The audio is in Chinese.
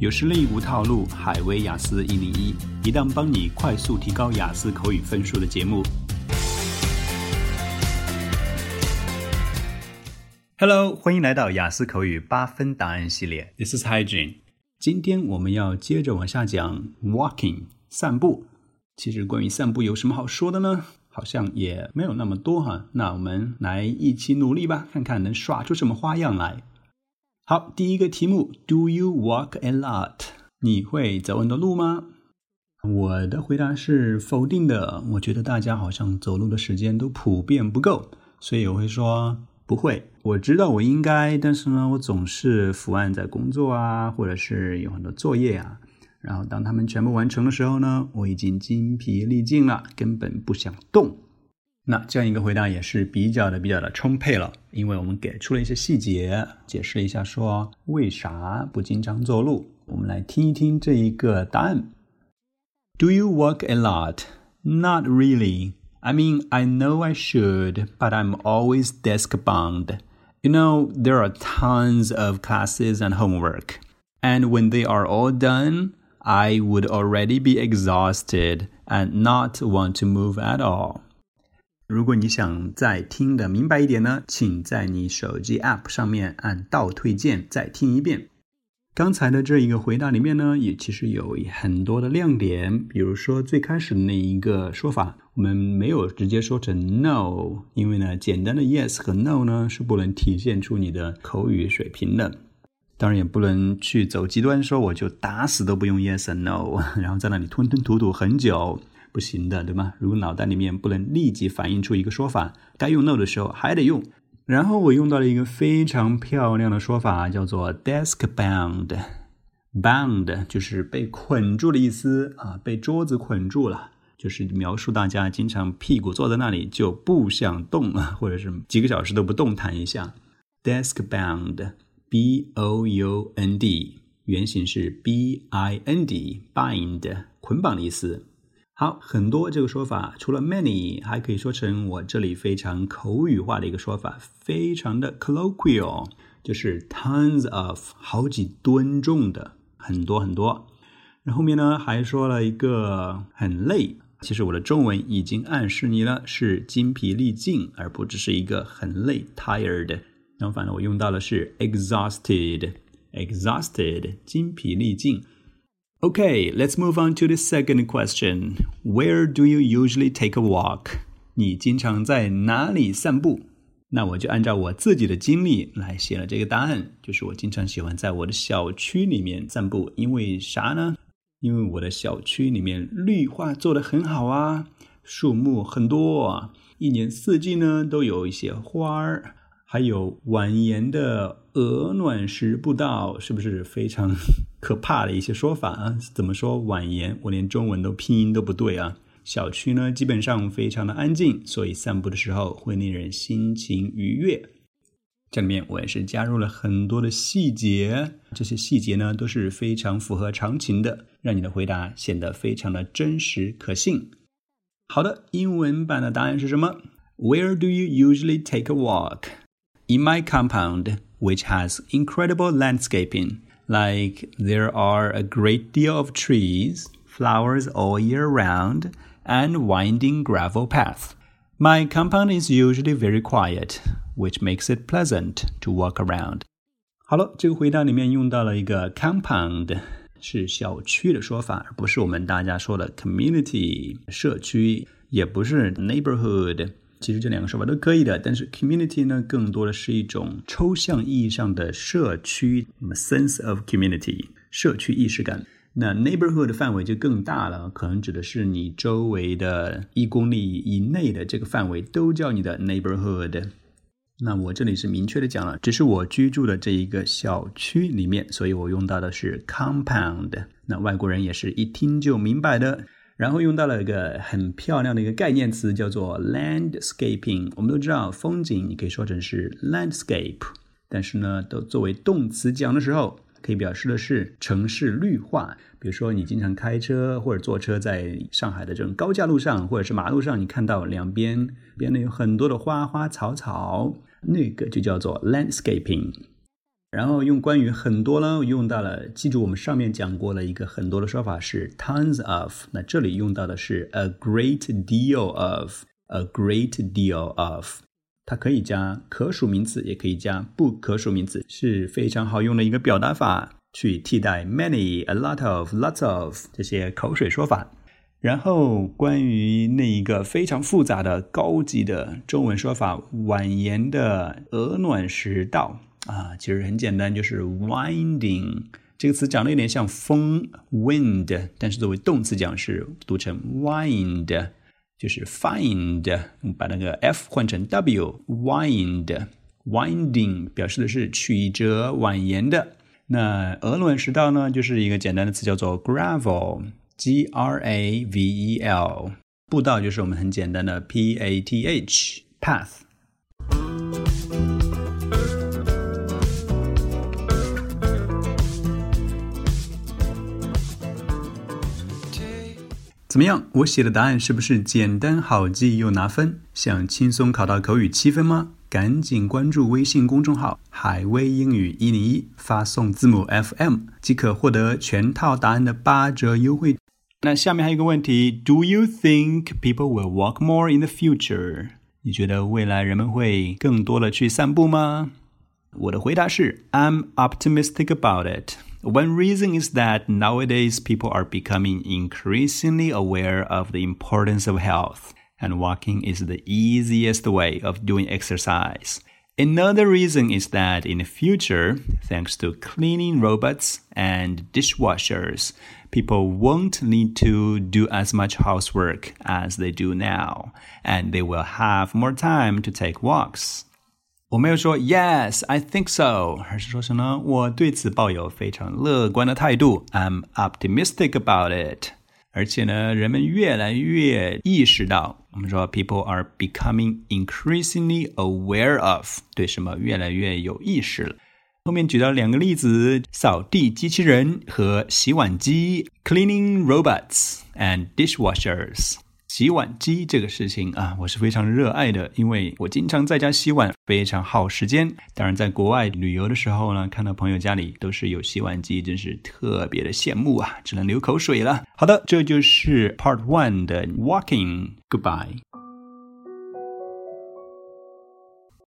有实力无套路，海威雅思一零一，一档帮你快速提高雅思口语分数的节目。Hello，欢迎来到雅思口语八分答案系列。This is Hygiene。今天我们要接着往下讲 walking 散步。其实关于散步有什么好说的呢？好像也没有那么多哈。那我们来一起努力吧，看看能耍出什么花样来。好，第一个题目：Do you walk a lot？你会走很多路吗？我的回答是否定的。我觉得大家好像走路的时间都普遍不够，所以我会说不会。我知道我应该，但是呢，我总是伏案在工作啊，或者是有很多作业啊。然后当他们全部完成的时候呢，我已经精疲力尽了，根本不想动。那这样一个回答也是比较的比较的充沛了，因为我们给出了一些细节，解释了一下说为啥不经常走路。我们来听一听这一个答案。Do you walk a lot? Not really. I mean, I know I should, but I'm always desk bound. You know, there are tons of classes and homework. And when they are all done, I would already be exhausted and not want to move at all. 如果你想再听的明白一点呢，请在你手机 App 上面按倒退键再听一遍。刚才的这一个回答里面呢，也其实有很多的亮点，比如说最开始的那一个说法，我们没有直接说成 no，因为呢，简单的 yes 和 no 呢是不能体现出你的口语水平的。当然也不能去走极端，说我就打死都不用 yes 和 no，然后在那里吞吞吐吐很久。不行的，对吗？如果脑袋里面不能立即反映出一个说法，该用 no 的时候还得用。然后我用到了一个非常漂亮的说法，叫做 desk bound。bound 就是被捆住的意思啊，被桌子捆住了，就是描述大家经常屁股坐在那里就不想动啊，或者是几个小时都不动弹一下。desk bound，b o u n d，原型是 b i n d，bind 捆绑的意思。好，很多这个说法，除了 many，还可以说成我这里非常口语化的一个说法，非常的 colloquial，就是 tons of，好几吨重的，很多很多。然后面呢还说了一个很累，其实我的中文已经暗示你了，是精疲力尽，而不只是一个很累 tired。相反呢，我用到的是 exhausted，exhausted，精疲力尽。Okay, let's move on to the second question. Where do you usually take a walk? 你经常在哪里散步？那我就按照我自己的经历来写了这个答案，就是我经常喜欢在我的小区里面散步。因为啥呢？因为我的小区里面绿化做得很好啊，树木很多，一年四季呢都有一些花儿。还有蜿蜒的鹅卵石步道，是不是非常可怕的一些说法啊？怎么说婉言？我连中文都拼音都不对啊！小区呢，基本上非常的安静，所以散步的时候会令人心情愉悦。这里面我也是加入了很多的细节，这些细节呢都是非常符合常情的，让你的回答显得非常的真实可信。好的，英文版的答案是什么？Where do you usually take a walk? in my compound, which has incredible landscaping, like there are a great deal of trees, flowers all year round, and winding gravel paths. My compound is usually very quiet, which makes it pleasant to walk around. 好了，这个回答里面用到了一个 compound，是小区的说法，而不是我们大家说的 community 社区，也不是 neighborhood 其实这两个说法都可以的，但是 community 呢，更多的是一种抽象意义上的社区，那么 sense of community 社区意识感。那 neighborhood 的范围就更大了，可能指的是你周围的一公里以内的这个范围都叫你的 neighborhood。那我这里是明确的讲了，只是我居住的这一个小区里面，所以我用到的是 compound。那外国人也是一听就明白的。然后用到了一个很漂亮的一个概念词，叫做 landscaping。我们都知道，风景你可以说成是 landscape，但是呢，都作为动词讲的时候，可以表示的是城市绿化。比如说，你经常开车或者坐车在上海的这种高架路上，或者是马路上，你看到两边边呢有很多的花花草草，那个就叫做 landscaping。然后用关于很多呢，用到了，记住我们上面讲过了一个很多的说法是 tons of，那这里用到的是 a great deal of，a great deal of，它可以加可数名词，也可以加不可数名词，是非常好用的一个表达法，去替代 many、a lot of、lots of 这些口水说法。然后关于那一个非常复杂的高级的中文说法，婉言的鹅卵石道。啊，其实很简单，就是 winding 这个词长得有点像风 wind，但是作为动词讲是读成 wind，就是 find，把那个 f 换成 w，wind，winding 表示的是曲折蜿蜒的。那鹅卵石道呢，就是一个简单的词叫做 gravel，g r a v e l，步道就是我们很简单的 p a t h，path。怎么样？我写的答案是不是简单好记又拿分？想轻松考到口语七分吗？赶紧关注微信公众号“海威英语一零一”，发送字母 FM 即可获得全套答案的八折优惠。那下面还有一个问题：Do you think people will walk more in the future？你觉得未来人们会更多的去散步吗？我的回答是：I'm optimistic about it。One reason is that nowadays people are becoming increasingly aware of the importance of health, and walking is the easiest way of doing exercise. Another reason is that in the future, thanks to cleaning robots and dishwashers, people won't need to do as much housework as they do now, and they will have more time to take walks. 我没有说 Yes, I think so，而是说什么？我对此抱有非常乐观的态度。I'm optimistic about it。而且呢，人们越来越意识到，我们说 people are becoming increasingly aware of，对什么越来越有意识了。后面举到两个例子：扫地机器人和洗碗机 （cleaning robots and dishwashers）。 洗碗机这个事情啊，我是非常热爱的，因为我经常在家洗碗，非常耗时间。当然，在国外旅游的时候呢，看到朋友家里都是有洗碗机，真是特别的羡慕啊，只能流口水了。好的，这就是 Part One 的 Walking Goodbye。